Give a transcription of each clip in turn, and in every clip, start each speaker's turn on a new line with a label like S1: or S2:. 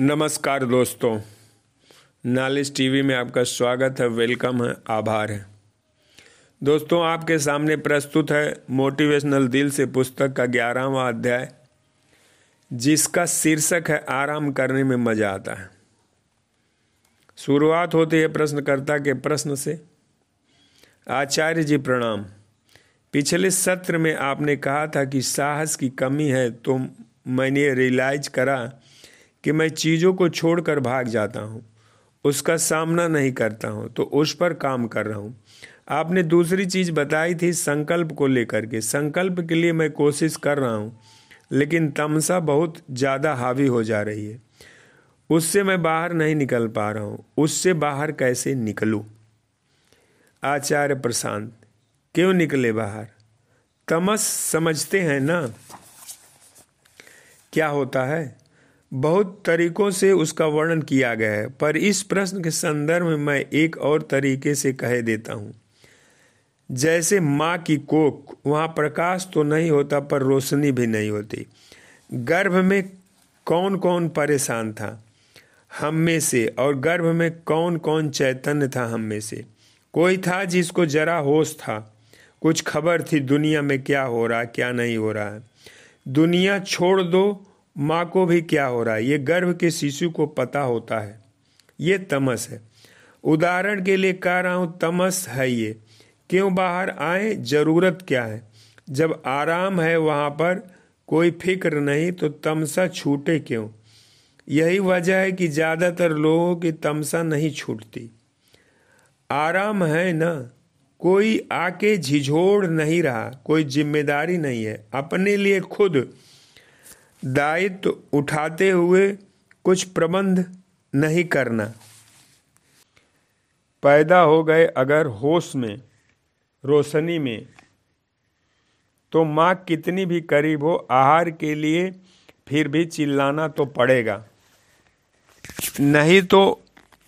S1: नमस्कार दोस्तों नालिश टीवी में आपका स्वागत है, वेलकम है, आभार है। दोस्तों, आपके सामने प्रस्तुत है मोटिवेशनल दिल से पुस्तक का ग्यारहवा अध्याय, जिसका शीर्षक है, आराम करने में मज़ा आता है। शुरुआत होती है प्रश्नकर्ता के प्रश्न से। आचार्य जी प्रणाम। पिछले सत्र में आपने कहा था कि साहस की कमी है तो मैंने रियलाइज़ करा कि मैं चीज़ों को छोड़कर भाग जाता हूँ, उसका सामना नहीं करता हूँ तो उस पर काम कर रहा हूँ। आपने दूसरी चीज़ बताई थी संकल्प को लेकर के। संकल्प के लिए मैं कोशिश कर रहा हूँ, लेकिन तमसा बहुत ज़्यादा हावी हो जा रही है। उससे मैं बाहर नहीं निकल पा रहा हूँ, उससे बाहर कैसे निकलूँ? आचार्य प्रशांत, क्यों निकले बाहर? तमस समझते हैं ना? क्या होता है? बहुत तरीकों से उसका वर्णन किया गया है, पर इस प्रश्न के संदर्भ में मैं एक और तरीके से कह देता हूँ। जैसे माँ की कोख, वहाँ प्रकाश तो नहीं होता, पर रोशनी भी नहीं होती। गर्भ में कौन कौन परेशान था? हम में से, और गर्भ में कौन कौन चैतन्य था हम में से? कोई था जिसको जरा होश था? कुछ खबर थी दुनिया में क्या हो रहा, क्या नहीं हो रहा है। दुनिया छोड़ दो माँ को भी क्या हो रहा है? ये गर्भ के शिशु को पता होता है। ये तमस है। उदाहरण के लिए कह रहा हूँ, तमस है ये। क्यों बाहर आए? ज़रूरत क्या है? जब आराम है वहाँ पर, कोई फ़िक्र नहीं तो तमसा छूटे क्यों? यही वजह है कि ज़्यादातर लोगों की तमसा नहीं छूटती। आराम है ना? कोई आके झिझोड़ नहीं रहा, कोई ज़िम्मेदारी नहीं है। अपने लिए खुद दायित्व उठाते हुए कुछ प्रबंध नहीं करना। पैदा हो गए अगर होश में, रोशनी में तो माँ कितनी भी करीब हो, आहार के लिए फिर भी चिल्लाना तो पड़ेगा। नहीं तो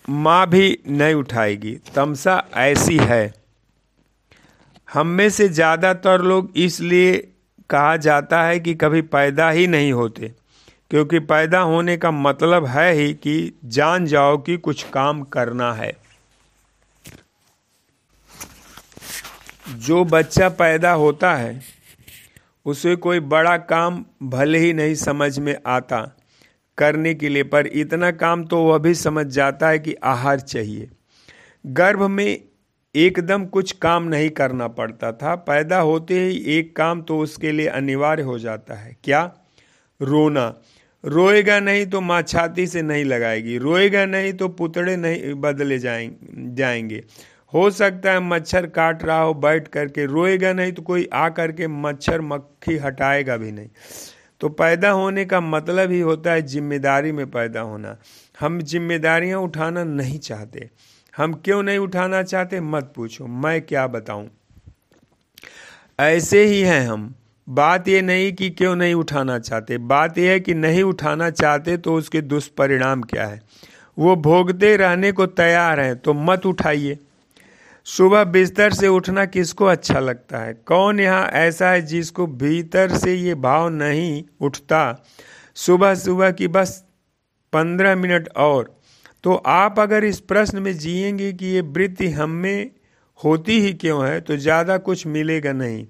S1: माँ भी नहीं उठाएगी। तमसा ऐसी है। हम में से ज़्यादातर लोग इसलिए कहा जाता है कि कभी पैदा ही नहीं होते, क्योंकि पैदा होने का मतलब है ही कि जान जाओ कि कुछ काम करना है। जो बच्चा पैदा होता है, उसे कोई बड़ा काम भले ही नहीं समझ में आता, करने के लिए, पर इतना काम तो वह भी समझ जाता है कि आहार चाहिए। गर्भ में एकदम कुछ काम नहीं करना पड़ता था। पैदा होते ही एक काम तो उसके लिए अनिवार्य हो जाता है। क्या? रोना। रोएगा नहीं तो माँ छाती से नहीं लगाएगी। रोएगा नहीं तो पुतड़े नहीं बदले जाएँगे। हो सकता है मच्छर काट रहा हो, बैठ करके। रोएगा नहीं तो कोई आ करके मच्छर मक्खी हटाएगा भी नहीं। तो पैदा होने का मतलब ही होता है ज़िम्मेदारी में पैदा होना। हम जिम्मेदारियाँ उठाना नहीं चाहते। हम क्यों नहीं उठाना चाहते? मत पूछो। मैं क्या बताऊँ? ऐसे ही हैं हम। बात ये नहीं कि क्यों नहीं उठाना चाहते। बात यह है कि नहीं उठाना चाहते तो उसके दुष्परिणाम क्या है? वो भोगते रहने को तैयार हैं तो मत उठाइए। सुबह बिस्तर से उठना किसको अच्छा लगता है? कौन यहाँ ऐसा है जिसको भीतर से ये भाव नहीं उठता? सुबह सुबह की बस पंद्रह मिनट और। तो आप अगर इस प्रश्न में जिएँगे कि ये वृत्ति हम में होती ही क्यों है तो ज़्यादा कुछ मिलेगा नहीं।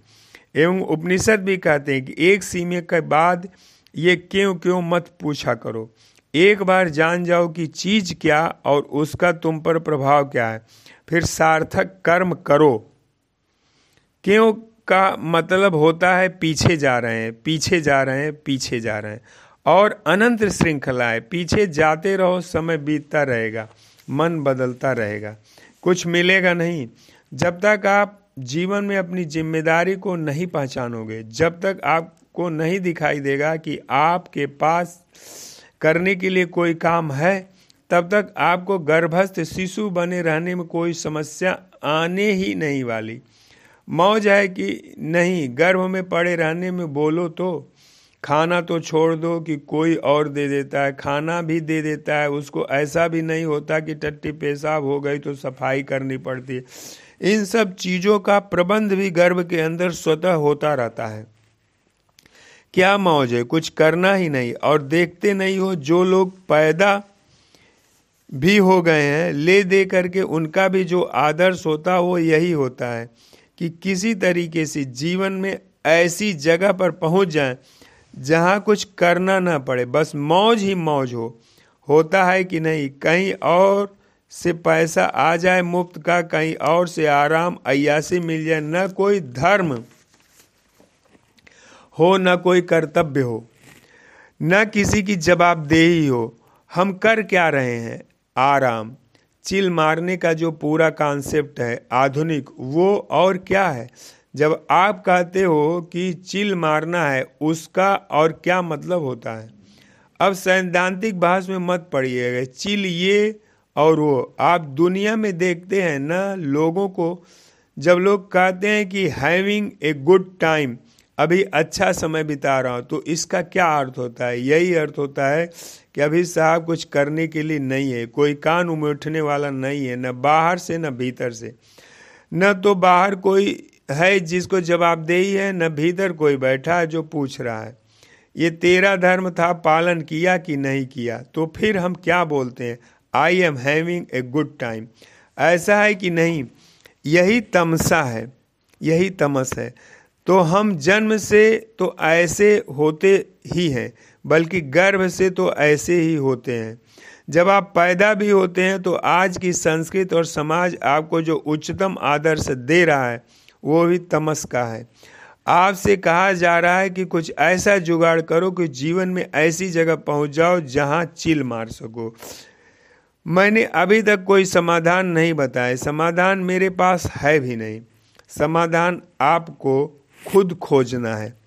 S1: एवं उपनिषद भी कहते हैं कि एक सीमे के बाद ये क्यों क्यों मत पूछा करो। एक बार जान जाओ कि चीज़ क्या और उसका तुम पर प्रभाव क्या है। फिर सार्थक कर्म करो। क्यों का मतलब होता है पीछे जा रहे हैं, पीछे जा रहे हैं, पीछे जा रहे हैं। और अनंत श्रृंखला है। पीछे जाते रहो, समय बीतता रहेगा, मन बदलता रहेगा। कुछ मिलेगा नहीं। जब तक आप जीवन में अपनी ज़िम्मेदारी को नहीं पहचानोगे, जब तक आपको नहीं दिखाई देगा कि आपके पास करने के लिए कोई काम है, तब तक आपको गर्भस्थ शिशु बने रहने में कोई समस्या आने ही नहीं वाली। मौज है कि नहीं, गर्भ में पड़े रहने में बोलो तो खाना तो छोड़ दो कि कोई और दे देता है, खाना भी दे देता है, उसको ऐसा भी नहीं होता कि टट्टी पेशाब हो गई तो सफ़ाई करनी पड़ती है। इन सब चीज़ों का प्रबंध भी गर्भ के अंदर स्वतः होता रहता है। क्या मौज है? कुछ करना ही नहीं और देखते नहीं हो, जो लोग पैदा भी हो गए हैं, ले दे करके उनका भी जो आदर्श होता वो यही होता है कि किसी तरीके से जीवन में ऐसी जगह पर पहुँच जाए जहाँ कुछ करना ना पड़े, बस मौज ही मौज हो। होता है कि नहीं, कहीं और से पैसा आ जाए मुफ़्त का, कहीं और से आराम अयासी मिल जाए, न कोई धर्म हो, न कोई कर्तव्य हो, न किसी की जवाबदेही हो। हम कर क्या रहे हैं? आराम। चिल मारने का जो पूरा कॉन्सेप्ट है, आधुनिक, वो और क्या है? जब आप कहते हो कि चिल मारना है, उसका और क्या मतलब होता है? अब सैद्धांतिक बहस में मत पड़िएगा चिल ये और वो। आप दुनिया में देखते हैं ना लोगों को, जब लोग कहते हैं कि हैविंग ए गुड टाइम अभी अच्छा समय बिता रहा हूँ तो इसका क्या अर्थ होता है? यही अर्थ होता है कि अभी साहब कुछ करने के लिए नहीं है, कोई कान उमठने वाला नहीं है, न बाहर से, न भीतर से। न तो बाहर कोई है जिसको जवाबदेही है न भीतर कोई बैठा है जो पूछ रहा है। ये तेरा धर्म था, पालन किया कि नहीं किया? तो फिर हम क्या बोलते हैं? I am having a good time ऐसा है कि नहीं, यही तमसा है, यही तमस है। तो हम जन्म से तो ऐसे होते ही हैं, बल्कि गर्भ से तो ऐसे ही होते हैं। जब आप पैदा भी होते हैं तो आज की संस्कृत और समाज आपको जो उच्चतम आदर्श दे रहा है वो भी तमस का है। आपसे कहा जा रहा है कि कुछ ऐसा जुगाड़ करो कि जीवन में ऐसी जगह पहुँच जाओ जहाँ चिल मार सको। मैंने अभी तक कोई समाधान नहीं बताया। समाधान मेरे पास है भी नहीं। समाधान आपको खुद खोजना है।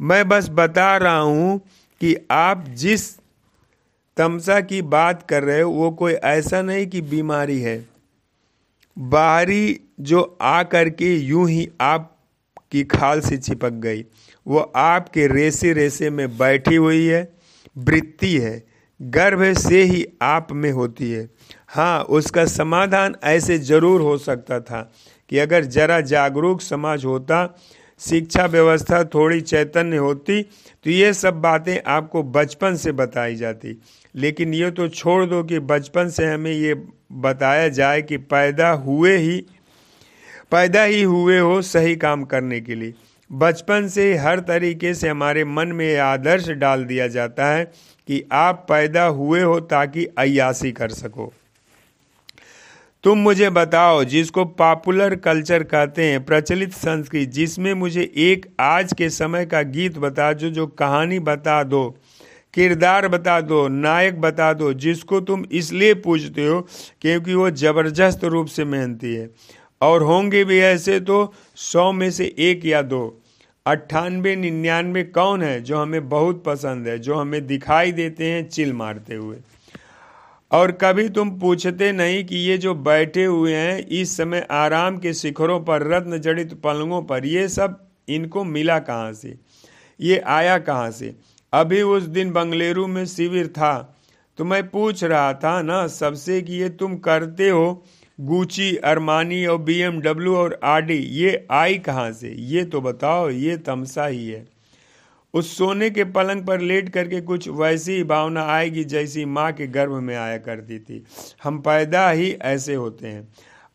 S1: मैं बस बता रहा हूँ कि आप जिस तमसा की बात कर रहे हो, वो कोई ऐसा नहीं कि बीमारी है। बाहरी जो आ करके यूँ ही आपकी खाल से चिपक गई, वो आपके रेसे रेसे में बैठी हुई है, वृत्ति है, गर्भ से ही आप में होती है। हाँ उसका समाधान ऐसे ज़रूर हो सकता था कि अगर जरा जागरूक समाज होता, शिक्षा व्यवस्था थोड़ी चैतन्य होती तो ये सब बातें आपको बचपन से बताई जाती। लेकिन ये तो छोड़ दो कि बचपन से हमें ये बताया जाए कि पैदा हुए ही, पैदा ही हुए हो सही काम करने के लिए। बचपन से हर तरीके से हमारे मन में आदर्श डाल दिया जाता है कि आप पैदा हुए हो ताकि अयासी कर सको। तुम मुझे बताओ, जिसको पॉपुलर कल्चर कहते हैं, प्रचलित संस्कृति, जिसमें मुझे एक आज के समय का गीत बता दो, जो कहानी बता दो। किरदार बता दो, नायक बता दो, जिसको तुम इसलिए पूछते हो क्योंकि वो ज़बरदस्त रूप से मेहनती है। और होंगे भी ऐसे तो सौ में से एक या दो। अट्ठानवे निन्यानवे कौन है जो हमें बहुत पसंद है, जो हमें दिखाई देते हैं चिल मारते हुए? और कभी तुम पूछते नहीं कि ये जो बैठे हुए हैं, इस समय आराम के शिखरों पर रत्न जड़ित पलंगों पर, ये सब इनको मिला कहाँ से? ये आया कहाँ से? अभी उस दिन बंगलेरू में शिविर था तो मैं पूछ रहा था, ना, सबसे कि ये तुम करते हो? गुची, अरमानी और बीएमडब्ल्यू और आरडी, ये आई कहाँ से? ये तो बताओ, ये तमसा ही है। उस सोने के पलंग पर लेट करके कुछ वैसी ही भावना आएगी जैसी माँ के गर्भ में आया करती थी। हम पैदा ही ऐसे होते हैं।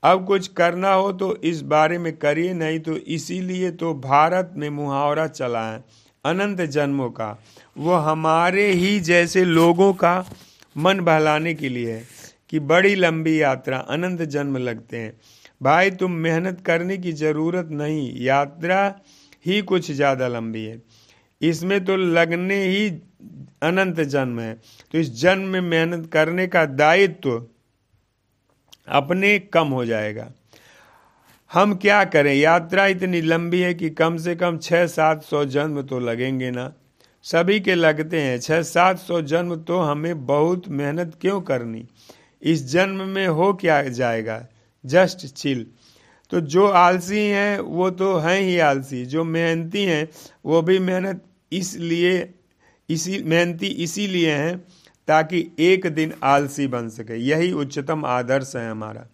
S1: अब कुछ करना हो तो इस बारे में करिए, नहीं तो इसीलिए तो भारत में मुहावरा चला है, अनंत जन्मों का। वो हमारे ही जैसे लोगों का मन बहलाने के लिए है कि बड़ी लंबी यात्रा, अनंत जन्म लगते हैं। भाई, तुम मेहनत करने की ज़रूरत नहीं, यात्रा ही कुछ ज़्यादा लंबी है। इसमें तो लगने ही अनंत जन्म है। तो इस जन्म में मेहनत करने का दायित्व तो अपने कम हो जाएगा। हम क्या करें? यात्रा इतनी लंबी है कि कम से कम छः सात सौ जन्म तो लगेंगे ना। सभी के लगते हैं छः सात सौ जन्म तो हमें बहुत मेहनत क्यों करनी? इस जन्म में हो क्या जाएगा? Just chill. तो जो आलसी हैं, वो तो हैं ही आलसी। जो मेहनती हैं, वो भी मेहनत इसलिए, इसी, मेहनती इसीलिए हैं ताकि एक दिन आलसी बन सके। यही उच्चतम आदर्श है हमारा।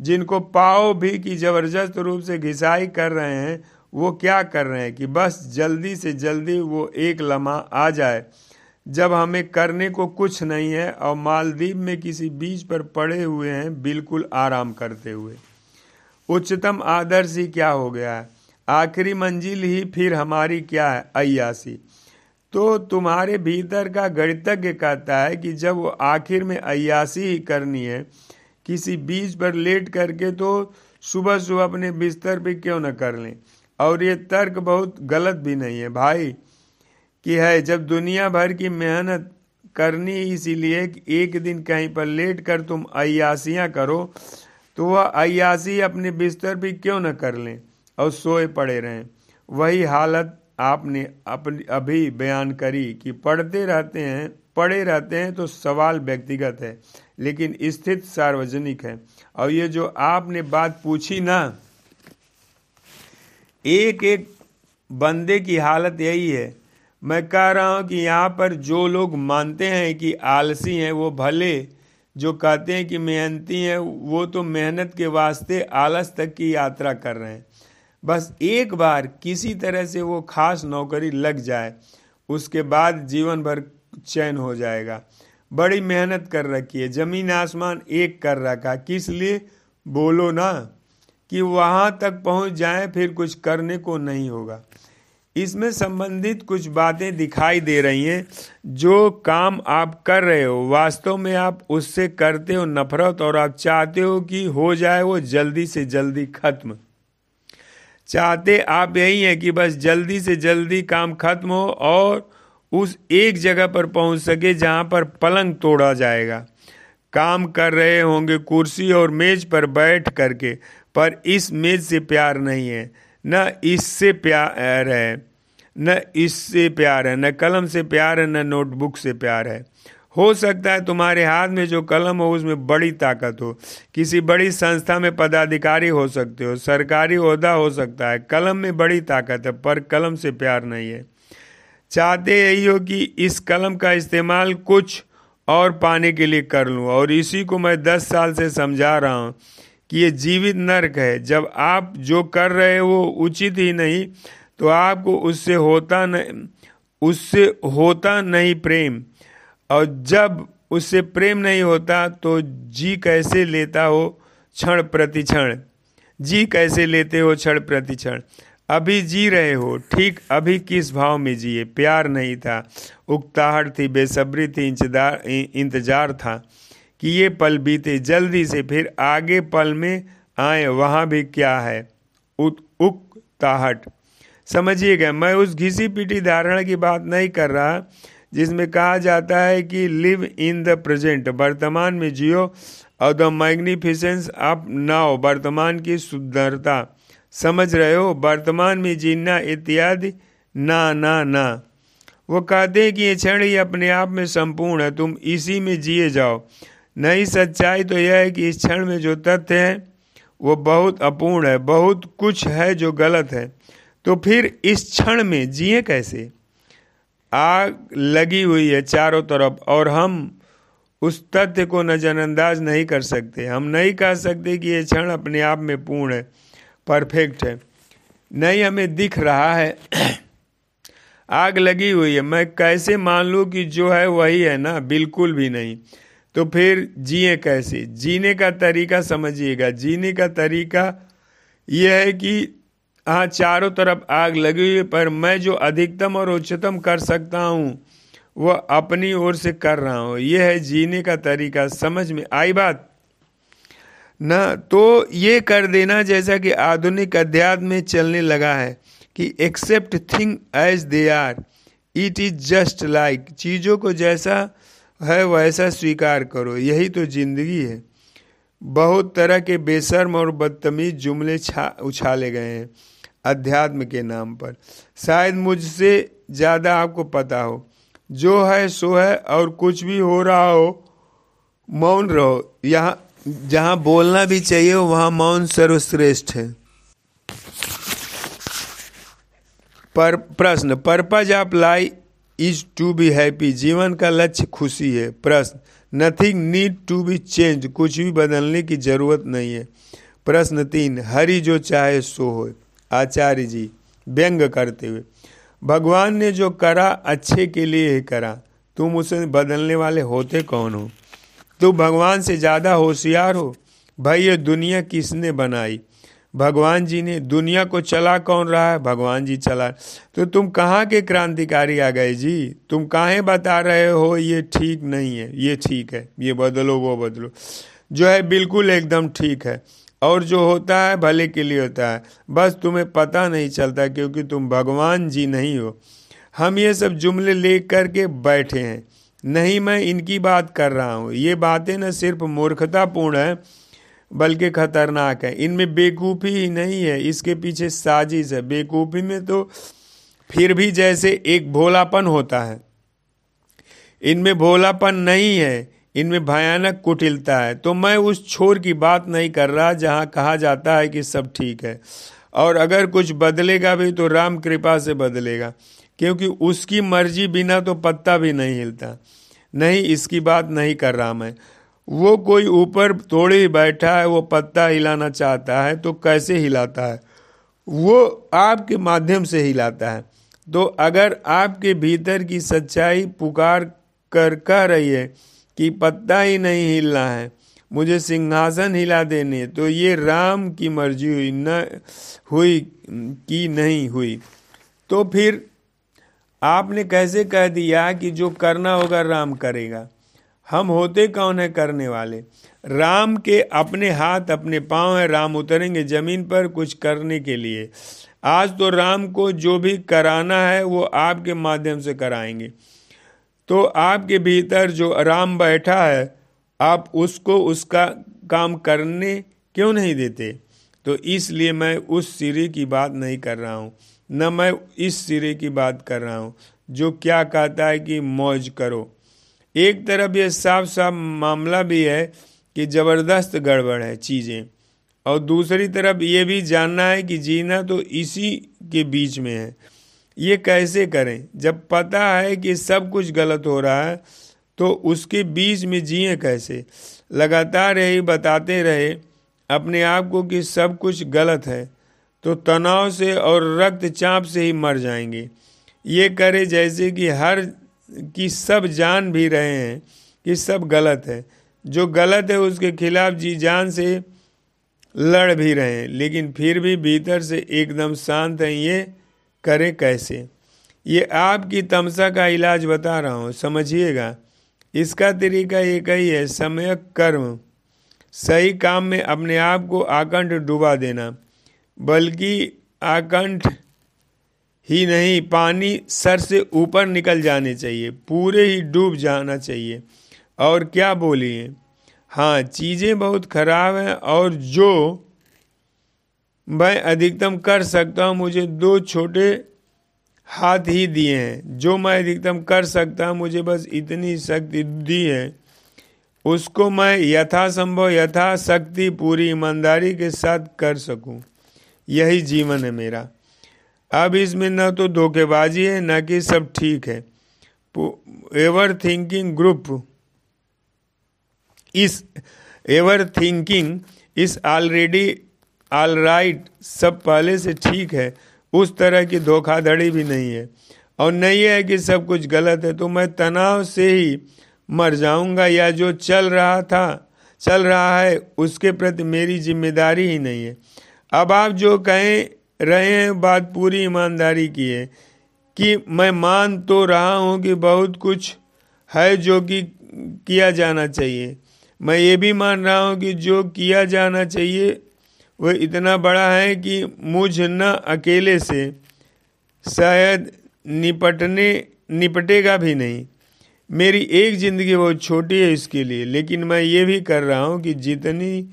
S1: जिनको पाओ भी की ज़बरदस्त रूप से घिसाई कर रहे हैं वो क्या कर रहे हैं कि बस जल्दी से जल्दी वो एक लम्हा आ जाए। जब हमें करने को कुछ नहीं है और मालदीव में किसी बीच पर पड़े हुए हैं, बिल्कुल आराम करते हुए। उच्चतम आदर्श ही क्या हो गया है? आखिरी मंजिल ही फिर हमारी क्या है? अयासी तो तुम्हारे भीतर का गणितज्ञ कहता है कि जब वो आखिर में अयासी ही करनी है, किसी बीज पर लेट करके तो सुबह सुबह अपने बिस्तर पे क्यों न कर लें? और ये तर्क बहुत गलत भी नहीं है भाई, कि है जब दुनिया भर की मेहनत करनी इसीलिए कि एक दिन कहीं पर लेट कर तुम अयासियाँ करो तो वह अयासी अपने बिस्तर भी क्यों न कर लें और सोए पड़े रहें? वही हालत आपने अपनी अभी बयान करी कि पढ़ते रहते हैं, पढ़े रहते हैं तो सवाल व्यक्तिगत है, लेकिन स्थित सार्वजनिक है। और ये जो आपने बात पूछी ना एक एक बंदे की हालत यही है। मैं कह रहा हूँ कि यहाँ पर जो लोग मानते हैं कि आलसी हैं, वो भले जो कहते हैं कि मेहनती हैं, वो तो मेहनत के वास्ते आलस तक की यात्रा कर रहे हैं। बस एक बार किसी तरह से वो खास नौकरी लग जाए, उसके बाद जीवन भर चैन हो जाएगा। बड़ी मेहनत कर रखी है, ज़मीन आसमान एक कर रखा। किस लिए? बोलो ना। कि वहाँ तक पहुँच जाए, फिर कुछ करने को नहीं होगा। इसमें संबंधित कुछ बातें दिखाई दे रही हैं, जो काम आप कर रहे हो। वास्तव में आप उससे करते हो नफरत और आप चाहते हो कि हो जाए वो जल्दी से जल्दी खत्म। चाहते आप यही हैं कि बस जल्दी से जल्दी काम खत्म हो और उस एक जगह पर पहुँच सके जहाँ पर पलंग तोड़ा जाएगा। काम कर रहे होंगे कुर्सी और मेज पर बैठ करके। पर इस मेज से प्यार नहीं है, न इससे प्यार है, न इससे प्यार है, न कलम से प्यार है, न नोटबुक से प्यार है। हो सकता है तुम्हारे हाथ में जो कलम हो, उसमें बड़ी ताकत हो। किसी बड़ी संस्था में पदाधिकारी हो सकते हो, सरकारी अहदा हो सकता है। कलम में बड़ी ताकत है, पर कलम से प्यार नहीं है। चाहते यही हो कि इस कलम का इस्तेमाल कुछ और पाने के लिए कर लूँ, और इसी को मैं दस साल से समझा रहा हूँ। कि ये जीवित नर्क है। जब आप जो कर रहे हो उचित ही नहीं तो आपको उससे होता नहीं उससे होता नहीं प्रेम। और जब उससे प्रेम नहीं होता तो जी कैसे लेता हो? क्षण प्रति क्षण जी कैसे लेते हो? क्षण प्रति क्षण अभी जी रहे हो, ठीक अभी किस भाव में जिए? प्यार नहीं था, उकताहट थी, बेसब्री थी, इंतज़ार इंतज़ार था। कि ये पल बीते, जल्दी से फिर आगे पल में आए, वहाँ भी क्या है? उकताहट समझिएगा, मैं उस घिसी पीटी धारणा की बात नहीं कर रहा, जिसमें कहा जाता है कि लिव इन द प्रेजेंट। वर्तमान में जियो और द मैग्निफिसेंस ऑफ़ नाउ, वर्तमान की सुंदरता। समझ रहे हो? वर्तमान में जीना इत्यादि? ना ना ना। वो कहते हैं कि ये क्षण ही अपने आप में संपूर्ण है, तुम इसी में जिए जाओ। नई सच्चाई तो यह है कि इस क्षण में जो तथ्य है, वो बहुत अपूर्ण है, बहुत कुछ है जो गलत है। तो फिर इस क्षण में जिए कैसे? आग लगी हुई है चारों तरफ़ और हम उस तथ्य को नजरअंदाज नहीं कर सकते। हम नहीं कह सकते कि ये क्षण अपने आप में पूर्ण है, परफेक्ट है। नहीं, हमें दिख रहा है, आग लगी हुई है। मैं कैसे मान लूँ कि जो है वही है ना? बिल्कुल भी नहीं। तो फिर जिए कैसे? जीने का तरीका समझिएगा। जीने का तरीका यह है कि हाँ चारों तरफ़ आग लगी हुई पर मैं जो अधिकतम और उच्चतम कर सकता हूँ, वह अपनी ओर से कर रहा हूँ। यह है जीने का तरीका। समझ में आई बात? न तो ये कर देना जैसा कि आधुनिक अध्यात्म में चलने लगा है कि accept thing as they are it is just like चीज़ों को जैसा है वैसा स्वीकार करो। यही तो ज़िंदगी है। बहुत तरह के बेशर्म और बदतमीज जुमले उछाले गए हैं अध्यात्म के नाम पर। शायद मुझसे ज़्यादा आपको पता हो। जो है, सो है और कुछ भी हो रहा हो, मौन रहो। यहाँ, जहाँ बोलना भी चाहिए, वहाँ मौन सर्वश्रेष्ठ है। पर, प्रश्न, purpose of life is to be happy जीवन का लक्ष्य खुशी है, प्रश्न। Nothing need to be change कुछ भी बदलने की ज़रूरत नहीं है। प्रश्न तीन, हरि जो चाहे सो हो आचार्य जी, व्यंग करते हुए। भगवान ने जो करा, अच्छे के लिए ही करा। तुम उसे बदलने वाले होते कौन हो? तुम भगवान से ज़्यादा होशियार हो। भाई, ये दुनिया किसने बनाई? भगवान जी ने, दुनिया को चला कौन रहा है? भगवान जी चला। तो तुम कहाँ के क्रांतिकारी आ गए जी? तुम काहे बता रहे हो, ये ठीक नहीं है? ये ठीक है, ये बदलो, वो बदलो। जो है, बिल्कुल एकदम ठीक है। और जो होता है, भले के लिए होता है। बस तुम्हें पता नहीं चलता क्योंकि तुम भगवान जी नहीं हो। हम ये सब जुमले ले करके बैठे हैं। नहीं, मैं इनकी बात कर रहा हूँ। ये बातें न सिर्फ़ मूर्खतापूर्ण है बल्कि खतरनाक है। इनमें बेकूफ़ी ही नहीं है, इसके पीछे साजिश है। बेकूफ़ी में तो फिर भी जैसे एक भोलापन होता है। इनमें भोलापन नहीं है, इनमें भयानक कुटिलता है। तो मैं उस छोर की बात नहीं कर रहा जहाँ कहा जाता है कि सब ठीक है। और अगर कुछ बदलेगा भी तो राम कृपा से बदलेगा, क्योंकि उसकी मर्ज़ी बिना तो पत्ता भी नहीं हिलता। नहीं, इसकी बात नहीं कर रहा मैं। वो कोई ऊपर तोड़े ही बैठा है, वो पत्ता हिलाना चाहता है तो कैसे हिलाता है? वो आपके माध्यम से हिलाता है। तो अगर आपके भीतर की सच्चाई पुकार कर, कह रही है कि पत्ता ही नहीं हिलना है, मुझे सिंहासन हिला देने तो ये राम की मर्ज़ी हुई, न, हुई कि नहीं हुई। तो फिर आपने कैसे कह दिया कि जो करना होगा राम करेगा? हम होते कौन है करने वाले? राम के अपने हाथ अपने पाँव है, राम उतरेंगे ज़मीन पर कुछ करने के लिए। आज तो राम को जो भी कराना है, वो आपके माध्यम से कराएँगे। तो आपके भीतर जो राम बैठा है, आप उसको उसका काम करने क्यों नहीं देते? तो इसलिए मैं उस सिरे की बात नहीं कर रहा हूँ। न मैं इस सिरे की बात कर रहा हूँ, जो क्या कहता है कि मौज करो। एक तरफ़ ये साफ़ साफ़ मामला भी है कि ज़बरदस्त गड़बड़ है चीज़ें, और दूसरी तरफ़ ये भी जानना है कि जीना तो इसी के बीच में है। ये कैसे करें? जब पता है कि सब कुछ गलत हो रहा है तो उसके बीच में जिए कैसे? लगातार यही बताते रहे, अपने आप को कि सब कुछ गलत है तो तनाव से और रक्तचाप से ही मर जाएँगे। ये करे जैसे कि हर की सब जान भी रहे हैं, कि सब गलत है। जो गलत है, उसके खिलाफ जी जान से लड़ भी रहे हैं, लेकिन फिर भी भीतर से एकदम शांत हैं, ये करें कैसे? ये आपकी तमसा का इलाज बता रहा हूँ, समझिएगा। इसका तरीका एक ही है, समय, कर्म। सही काम में अपने आप को आकंठ डुबा देना, बल्कि आकंठ ही नहीं, पानी सर से ऊपर निकल जाने चाहिए, पूरे ही डूब जाना चाहिए। और क्या बोलिए? हाँ चीज़ें बहुत ख़राब हैं और जो मैं अधिकतम कर सकता हूँ, मुझे दो छोटे हाथ ही दिए हैं। जो मैं अधिकतम कर सकता हूँ, मुझे बस इतनी शक्ति दी है। उसको मैं यथासंभव, यथाशक्ति पूरी ईमानदारी के साथ कर सकूँ। यही जीवन है मेरा। अब इसमें न तो धोखेबाजी है, न कि सब ठीक है। Ever thinking group is everything is already all right सब पहले से ठीक है, उस तरह की धोखाधड़ी भी नहीं है। और नहीं है कि सब कुछ गलत है तो मैं तनाव से ही मर जाऊँगा, या जो चल रहा था, चल रहा है, उसके प्रति मेरी ज़िम्मेदारी ही नहीं है। अब आप जो कहें रहे हैं, बात पूरी ईमानदारी की है कि मैं मान तो रहा हूँ कि बहुत कुछ है जो कि किया जाना चाहिए। मैं ये भी मान रहा हूँ कि जो किया जाना चाहिए वह इतना बड़ा है कि मुझ न अकेले से शायद निपटने, निपटेगा भी नहीं। मेरी एक ज़िंदगी बहुत छोटी है इसके लिए, लेकिन मैं ये भी कर रहा हूँ कि जितनी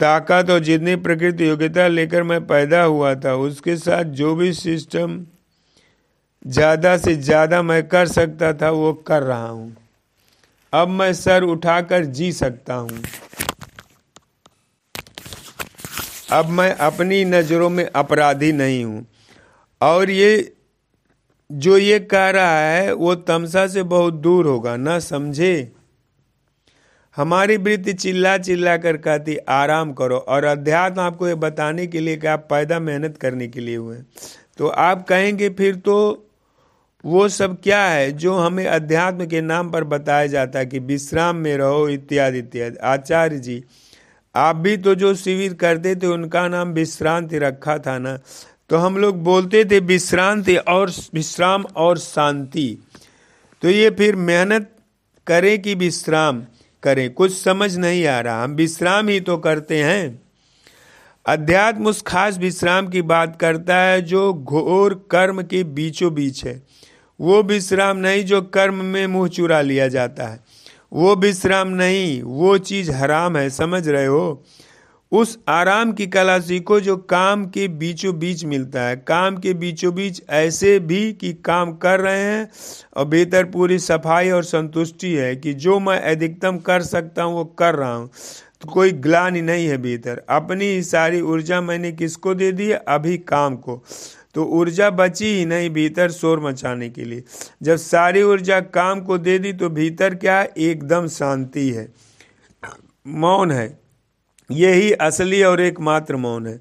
S1: ताकत और जितनी प्रकृति योग्यता लेकर मैं पैदा हुआ था, उसके साथ जो भी सिस्टम ज़्यादा से ज़्यादा मैं कर सकता था, वो कर रहा हूँ। अब मैं सर उठाकर जी सकता हूँ। अब मैं अपनी नज़रों में अपराधी नहीं हूँ। और ये, जो ये कह रहा है, वो तमसा से बहुत दूर होगा, ना समझे? हमारी वृत्ति चिल्ला चिल्ला कर कहती, आराम करो। और अध्यात्म आपको ये बताने के लिए कि आप पैदा मेहनत करने के लिए हुए तो आप कहेंगे, फिर तो वो सब क्या है जो हमें अध्यात्म के नाम पर बताया जाता है कि विश्राम में रहो, इत्यादि इत्यादि? आचार्य जी, आप भी तो जो शिविर करते थे, उनका नाम विश्रांति रखा था ना? तो हम लोग बोलते थे, विश्रांति और, विश्राम और शांति। तो ये फिर मेहनत करें कि विश्राम? करें। कुछ समझ नहीं आ रहा। हम विश्राम ही तो करते हैं। अध्यात्म उस खास विश्राम की बात करता है जो घोर कर्म के बीचों बीच है। वो विश्राम नहीं जो कर्म में मुँह चुरा लिया जाता है। वो विश्राम नहीं, वो चीज़ हराम है। समझ रहे हो? उस आराम की कला सीखो जो काम के बीचों बीच मिलता है। काम के बीचों बीच ऐसे भी कि काम कर रहे हैं और बेहतर पूरी सफ़ाई और संतुष्टि है कि जो मैं अधिकतम कर सकता हूँ, वो कर रहा हूँ। तो कोई ग्लानी नहीं है भीतर। अपनी ही सारी ऊर्जा मैंने किसको दे दी? अभी काम को। तो ऊर्जा बची ही नहीं भीतर शोर मचाने के लिए। जब सारी ऊर्जा काम को दे दी तो भीतर क्या? एकदम शांति है। मौन है। यही असली और एकमात्र मौन है।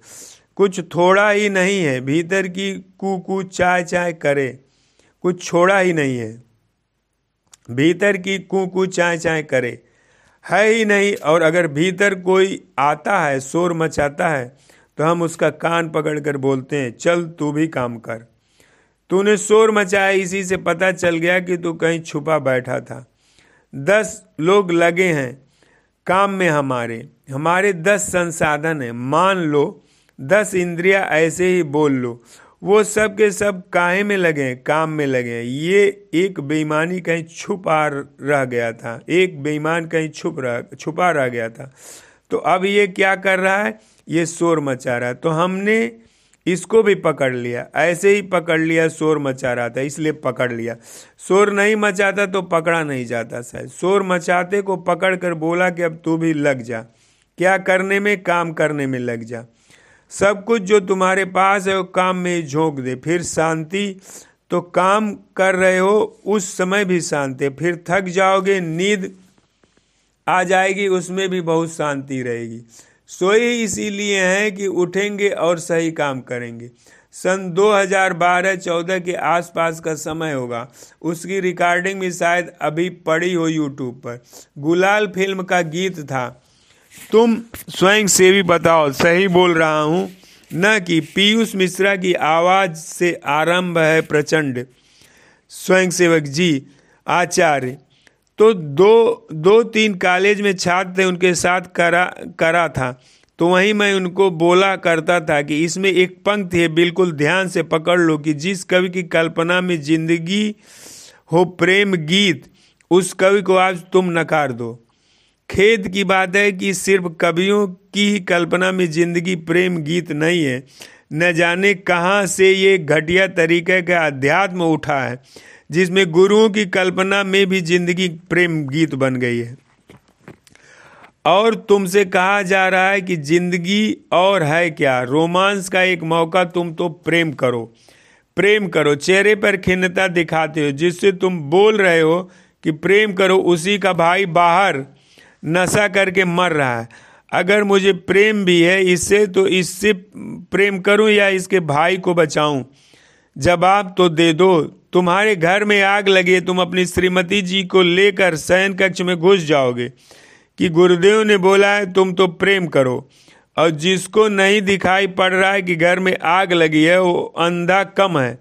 S1: कुछ थोड़ा ही नहीं है, भीतर की कू कू चाय चाय करे, कुछ छोड़ा ही नहीं है, भीतर की कू कू चाय चाय करे, है ही नहीं, और अगर भीतर कोई आता है, शोर मचाता है तो हम उसका कान पकड़कर बोलते हैं, चल तू भी काम कर। तूने शोर मचाया, इसी से पता चल गया कि तू कहीं छुपा बैठा था। दस लोग लगे हैं काम में हमारे हमारे दस संसाधन हैं। मान लो, दस इंद्रिया ऐसे ही बोल लो। वो सब के सब काहे में लगे हैं? काम में लगे हैं। ये एक बेईमानी कहीं छुपा रह गया था। एक बेईमान कहीं छुप रह, छुपा रह गया था। तो अब ये क्या कर रहा है? ये शोर मचा रहा है। तो हमने इसको भी पकड़ लिया। ऐसे ही पकड़ लिया, शोर मचा रहा था, इसलिए पकड़ लिया। शोर नहीं मचाता तो पकड़ा नहीं जाता शायद शोर मचाते को पकड़ कर बोला कि अब तू भी लग जा। क्या करने में, काम करने में लग जा। सब कुछ जो तुम्हारे पास है, वो काम में झोंक दे। फिर शांति तो काम कर रहे हो, उस समय भी शांति फिर थक जाओगे, नींद आ जाएगी, उसमें भी बहुत शांति रहेगी। सोए इसीलिए हैं कि उठेंगे और सही काम करेंगे। सन 2012-14 के आसपास का समय होगा। उसकी रिकॉर्डिंग भी शायद अभी पड़ी हो यूट्यूब पर। गुलाल फ़िल्म का गीत था। तुम स्वयं से भी बताओ, सही बोल रहा हूँ। न कि पीयूष मिश्रा की आवाज़ से आरंभ है प्रचंड। स्वयंसेवक जी, आचार्य तो दो दो तीन कॉलेज में छात्र थे, उनके साथ करा करा था। तो वहीं मैं उनको बोला करता था कि इसमें एक पंक्ति है, बिल्कुल ध्यान से पकड़ लो कि जिस कवि की कल्पना में ज़िंदगी हो प्रेम गीत, उस कवि को आज तुम नकार दो। खेद की बात है कि सिर्फ़ कवियों की ही कल्पना में ज़िंदगी प्रेम गीत नहीं है। न जाने कहाँ से ये घटिया तरीके का अध्यात्म उठा है। जिसमें गुरुओं की कल्पना में भी ज़िंदगी प्रेम गीत बन गई है। और तुमसे कहा जा रहा है कि ज़िंदगी और है क्या? रोमांस का एक मौका तुम तो प्रेम करो। प्रेम करो, चेहरे पर खिन्नता दिखाते हो, जिससे तुम बोल रहे हो कि प्रेम करो, उसी का भाई बाहर नशा करके मर रहा है। अगर मुझे प्रेम भी है इससे तो इससे प्रेम करूँ या इसके भाई को बचाऊं? जवाब तो दे दो तुम्हारे घर में आग लगे, तुम अपनी श्रीमती जी को लेकर शयन कक्ष में घुस जाओगे। कि गुरुदेव ने बोला है तुम तो प्रेम करो। और जिसको नहीं दिखाई पड़ रहा है कि घर में आग लगी है, वो अंधा कम है,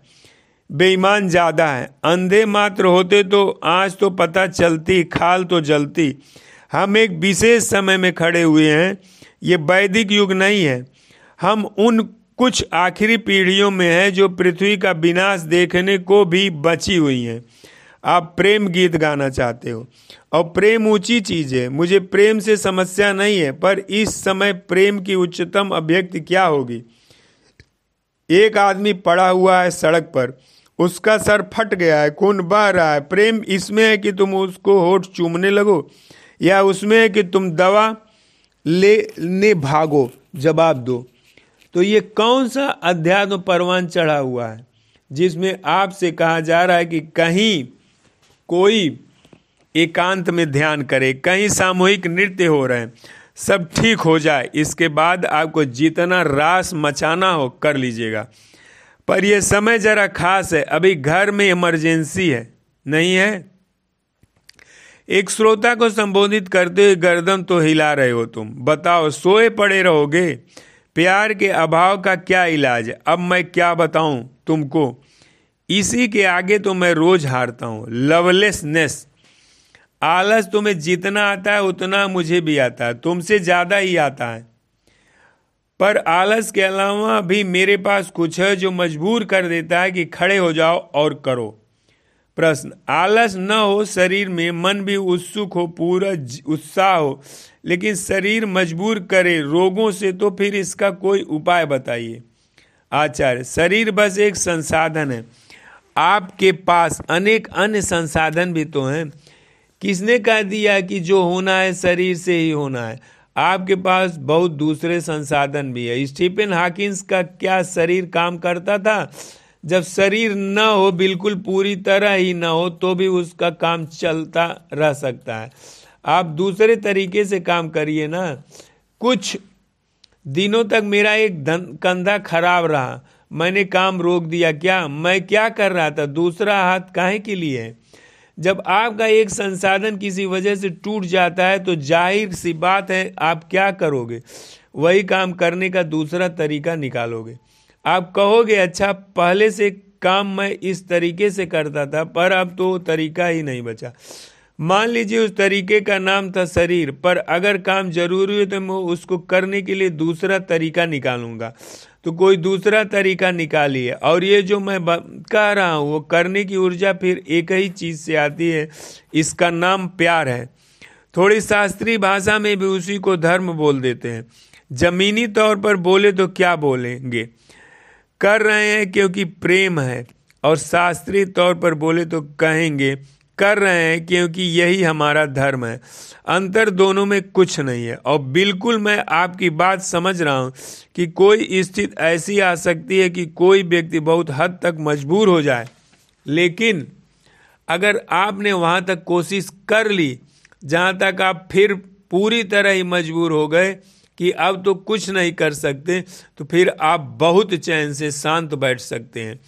S1: बेईमान ज़्यादा है। अंधे मात्र होते तो आज तो पता चलती, खाल तो जलती। हम एक विशेष समय में खड़े हुए हैं। ये वैदिक युग नहीं है। हम उन कुछ आखिरी पीढ़ियों में है जो पृथ्वी का विनाश देखने को भी बची हुई हैं। आप प्रेम गीत गाना चाहते हो। और प्रेम ऊँची चीज़ है। मुझे प्रेम से समस्या नहीं है, पर इस समय प्रेम की उच्चतम अभिव्यक्ति क्या होगी? एक आदमी पड़ा हुआ है सड़क पर। उसका सर फट गया है, खून बह रहा है। प्रेम इसमें है कि तुम उसको होठ चूमने लगो, या उसमें है कि तुम दवा लेने भागो, जवाब दो। तो ये कौन सा अध्यात्म परवान चढ़ा हुआ है, जिसमें आपसे कहा जा रहा है कि कहीं कोई एकांत में ध्यान करे, कहीं सामूहिक नृत्य हो रहे हैं, सब ठीक हो जाए, इसके बाद आपको जितना रास मचाना हो कर लीजिएगा। पर यह समय जरा खास है, अभी घर में इमरजेंसी है, नहीं है? एक श्रोता को संबोधित करते हुए गर्दन तो हिला रहे हो तुम, बताओ, सोए पड़े रहोगे? प्यार के अभाव का क्या इलाज? अब मैं क्या बताऊँ तुमको? इसी के आगे तो मैं रोज हारता हूँ। लवलेसनेस आलस तुम्हें जितना आता है, उतना मुझे भी आता है। तुमसे ज़्यादा ही आता है। पर आलस के अलावा भी मेरे पास कुछ है जो मजबूर कर देता है कि खड़े हो जाओ और करो। प्रश्न, आलस न हो शरीर में, मन भी उत्सुक हो, पूरा उत्साह हो, लेकिन शरीर मजबूर करे रोगों से तो फिर इसका कोई उपाय बताइए। आचार्य, शरीर बस एक संसाधन है। आपके पास अनेक अन्य संसाधन भी तो हैं। किसने कह दिया कि जो होना है शरीर से ही होना है? आपके पास बहुत दूसरे संसाधन भी है। स्टीफन हाकिंस का क्या शरीर काम करता था? जब शरीर न हो, बिल्कुल पूरी तरह ही न हो तो भी उसका काम चलता रह सकता है। आप दूसरे तरीके से काम करिए ना। कुछ दिनों तक मेरा एक कंधा खराब रहा। मैंने काम रोक दिया। क्या मैं क्या कर रहा था? दूसरा हाथ काहे के लिए? जब आपका एक संसाधन किसी वजह से टूट जाता है तो ज़ाहिर सी बात है, आप क्या करोगे? वही काम करने का दूसरा तरीका निकालोगे। आप कहोगे अच्छा पहले से काम मैं इस तरीके से करता था, पर अब तो तरीका ही नहीं बचा। मान लीजिए उस तरीके का नाम था शरीर, पर अगर काम ज़रूरी है तो मैं उसको करने के लिए दूसरा तरीका निकालूँगा। तो कोई दूसरा तरीका निकालिए, और ये जो मैं कह रहा हूँ, वो करने की ऊर्जा फिर एक ही चीज़ से आती है, इसका नाम प्यार है। थोड़ी शास्त्रीय भाषा में भी उसी को धर्म बोल देते हैं। जमीनी तौर पर बोले तो क्या बोलेंगे? कर रहे हैं क्योंकि प्रेम है। और शास्त्रीय तौर पर बोले तो कहेंगे, कर रहे हैं क्योंकि यही हमारा धर्म है। अंतर दोनों में कुछ नहीं है। और बिल्कुल मैं आपकी बात समझ रहा हूँ कि कोई स्थिति ऐसी आ सकती है कि कोई व्यक्ति बहुत हद तक मजबूर हो जाए। लेकिन अगर आपने वहाँ तक कोशिश कर ली, जहाँ तक आप फिर पूरी तरह ही मजबूर हो गए कि अब तो कुछ नहीं कर सकते तो फिर आप बहुत चैन से शांत बैठ सकते हैं।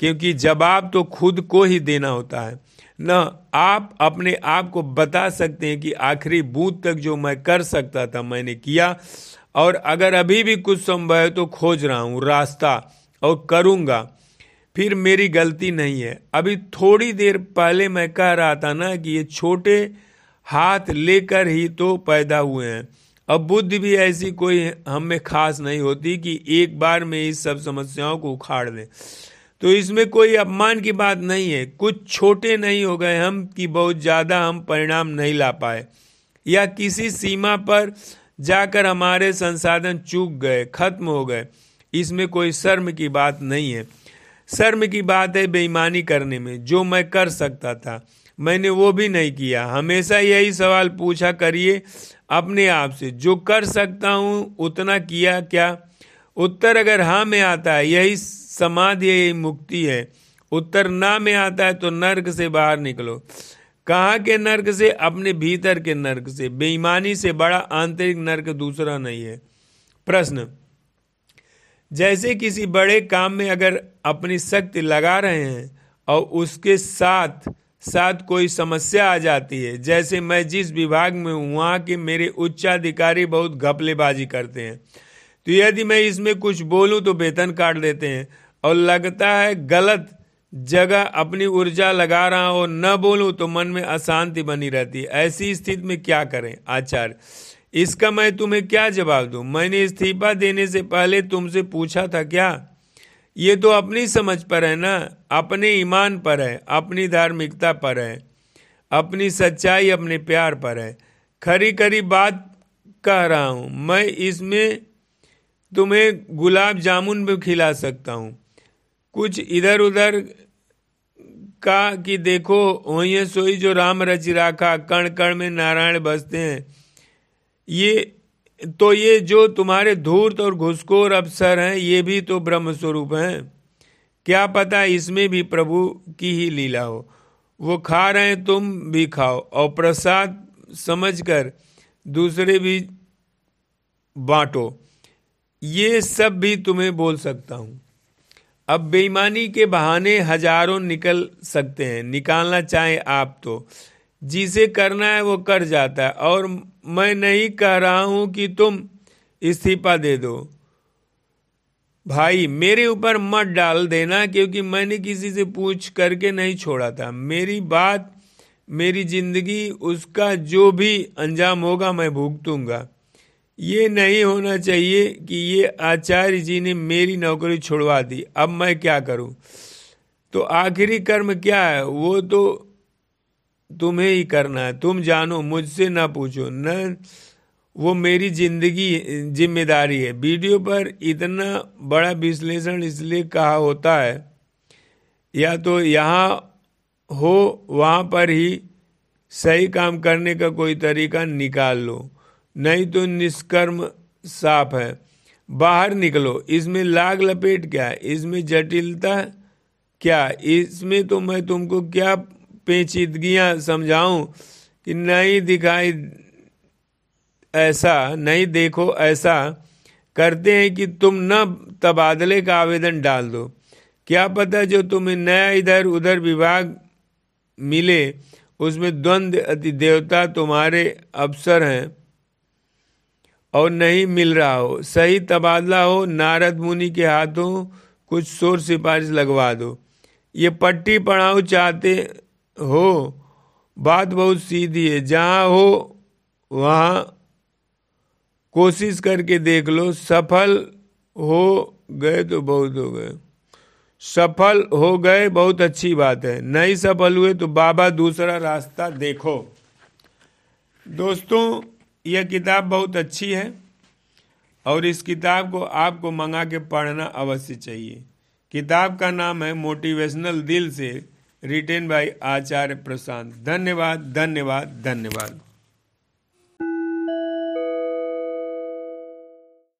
S1: क्योंकि जवाब तो खुद को ही देना होता है, न आप अपने आप को बता सकते हैं कि आखिरी बूथ तक जो मैं कर सकता था, मैंने किया। और अगर अभी भी कुछ संभव है तो खोज रहा हूँ, रास्ता, और करूँगा। फिर मेरी गलती नहीं है। अभी थोड़ी देर पहले मैं कह रहा था ना कि ये छोटे हाथ लेकर ही तो पैदा हुए हैं। अब बुद्धि भी ऐसी कोई हम में खास नहीं होती कि एक बार में इस सब समस्याओं को उखाड़ दें तो इसमें कोई अपमान की बात नहीं है। कुछ छोटे नहीं हो गए हम कि बहुत ज़्यादा हम परिणाम नहीं ला पाए। या किसी सीमा पर जाकर हमारे संसाधन चूक गए, खत्म हो गए। इसमें कोई शर्म की बात नहीं है। शर्म की बात है बेईमानी करने में, जो मैं कर सकता था। मैंने वो भी नहीं किया। हमेशा यही सवाल पूछा करिए अपने आप से, जो कर सकता हूँ, उतना किया क्या? उत्तर अगर हाँ में आता है, यही समाधि, यही मुक्ति है। उत्तर ना में आता है तो नर्क से बाहर निकलो। कहा के नर्क से? अपने भीतर के नर्क से। बेईमानी से बड़ा आंतरिक नर्क दूसरा नहीं है। प्रश्न, जैसे किसी बड़े काम में अगर अपनी शक्ति लगा रहे हैं और उसके साथ साथ कोई समस्या आ जाती है। जैसे मैं जिस विभाग में हूँ, वहाँ के मेरे उच्चाधिकारी बहुत घपलेबाजी करते हैं। तो यदि मैं इसमें कुछ बोलूँ तो वेतन काट देते हैं। और लगता है गलत जगह अपनी ऊर्जा लगा रहा हो, न बोलूँ तो मन में अशांति बनी रहती है। ऐसी स्थिति में क्या करें? आचार्य, इसका मैं तुम्हें क्या जवाब दूँ? मैंने इस्तीफा देने से पहले तुमसे पूछा था क्या? ये तो अपनी समझ पर है ना? अपने ईमान पर है, अपनी धार्मिकता पर है, अपनी सच्चाई, अपने प्यार पर है। खरी खरी बात कह रहा हूँ, मैं इसमें तुम्हें गुलाब जामुन भी खिला सकता हूँ। कुछ इधर उधर का कि देखो, वही सोई जो राम रच राखा कण कण में नारायण बसते हैं। ये तो ये जो तुम्हारे धूर्त और घुसखोर अवसर हैं, ये भी तो ब्रह्म स्वरूप हैं। क्या पता इसमें भी प्रभु की ही लीला हो। वो खा रहे हैं, तुम भी खाओ। और प्रसाद समझकर दूसरे भी बांटो। ये सब भी तुम्हें बोल सकता हूँ। अब बेईमानी के बहाने हज़ारों निकल सकते हैं। निकालना चाहे आप तो। जिसे करना है वो कर जाता है। और मैं नहीं कह रहा हूँ कि तुम इस्तीफा दे दो। भाई, मेरे ऊपर मत डाल देना, क्योंकि मैंने किसी से पूछ करके नहीं छोड़ा था। मेरी बात, मेरी ज़िंदगी, उसका जो भी अंजाम होगा मैं भुगतूँगा ये नहीं होना चाहिए कि ये आचार्य जी ने मेरी नौकरी छुड़वा दी। अब मैं क्या करूँ? तो आखिरी कर्म क्या है? वो तो तुम्हें ही करना है। तुम जानो, मुझसे ना पूछो। न, वो मेरी ज़िंदगी, ज़िम्मेदारी है। वीडियो पर इतना बड़ा विश्लेषण इसलिए कहा होता है, या तो यहाँ हो, वहाँ पर ही सही काम करने का कोई तरीका निकाल लो। नहीं तो निष्कर्म साफ़ है। बाहर निकलो। इसमें लाग लपेट क्या है? इसमें जटिलता क्या इसमें तो मैं तुमको क्या पेचीदगियाँ समझाऊं कि नहीं दिखाई ऐसा, नहीं देखो ऐसा करते हैं कि तुम न तबादले का आवेदन डाल दो। क्या पता जो तुम्हें नया इधर उधर विभाग मिले, उसमें द्वंद्व अति देवता तुम्हारे अवसर हैं और नहीं मिल रहा हो। सही तबादला हो, नारद मुनि के हाथों कुछ शोर सिफारिश लगवा दो। ये पट्टी पढ़ाओ चाहते हो, बात बहुत सीधी है। जहाँ हो, वहाँ कोशिश करके देख लो, सफल हो गए तो बहुत हो गए। सफल हो गए बहुत अच्छी बात है। नहीं सफल हुए तो बाबा दूसरा रास्ता देखो। दोस्तों, यह किताब बहुत अच्छी है और इस किताब को आपको मंगा के पढ़ना अवश्य चाहिए। किताब का नाम है मोटिवेशनल दिल से रिटेन बाय आचार्य प्रशांत धन्यवाद धन्यवाद धन्यवाद